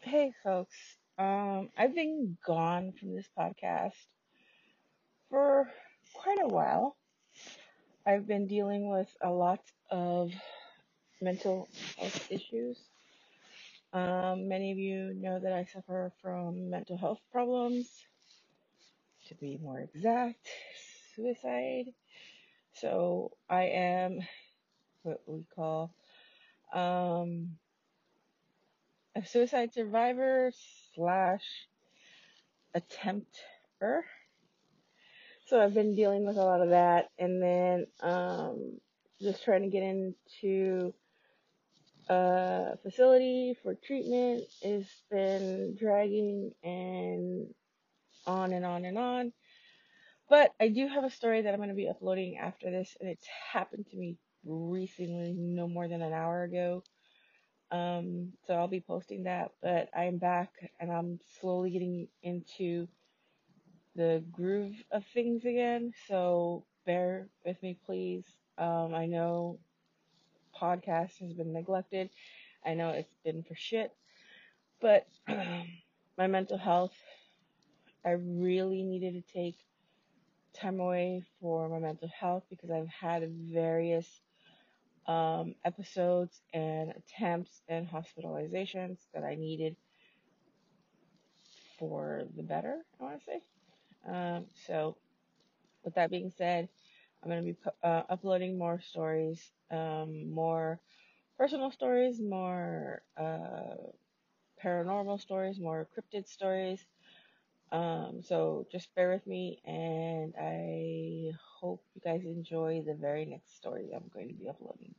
Hey, folks. Um, I've been gone from this podcast for quite a while. I've been dealing with a lot of mental health issues. Um, many of you know that I suffer from mental health problems, to be more exact, suicide. So I am what we call um, a suicide survivor slash attempter. So I've been dealing with a lot of that, and then um, just trying to get into a facility for treatment has been dragging and on and on and on. But I do have a story that I'm going to be uploading after this, and it's happened to me recently, no more than an hour ago. Um, so I'll be posting that, but I'm back and I'm slowly getting into the groove of things again. So bear with me, please. Um, I know podcast has been neglected. I know it's been for shit, but my mental health, I really needed to take time away for my mental health because I've had various um, episodes and attempts and hospitalizations that I needed for the better, I want to say. Um, so, with that being said, I'm going to be uh, uploading more stories, um, more personal stories, more uh, paranormal stories, more cryptid stories. Um, so just bear with me, and I hope you guys enjoy the very next story I'm going to be uploading.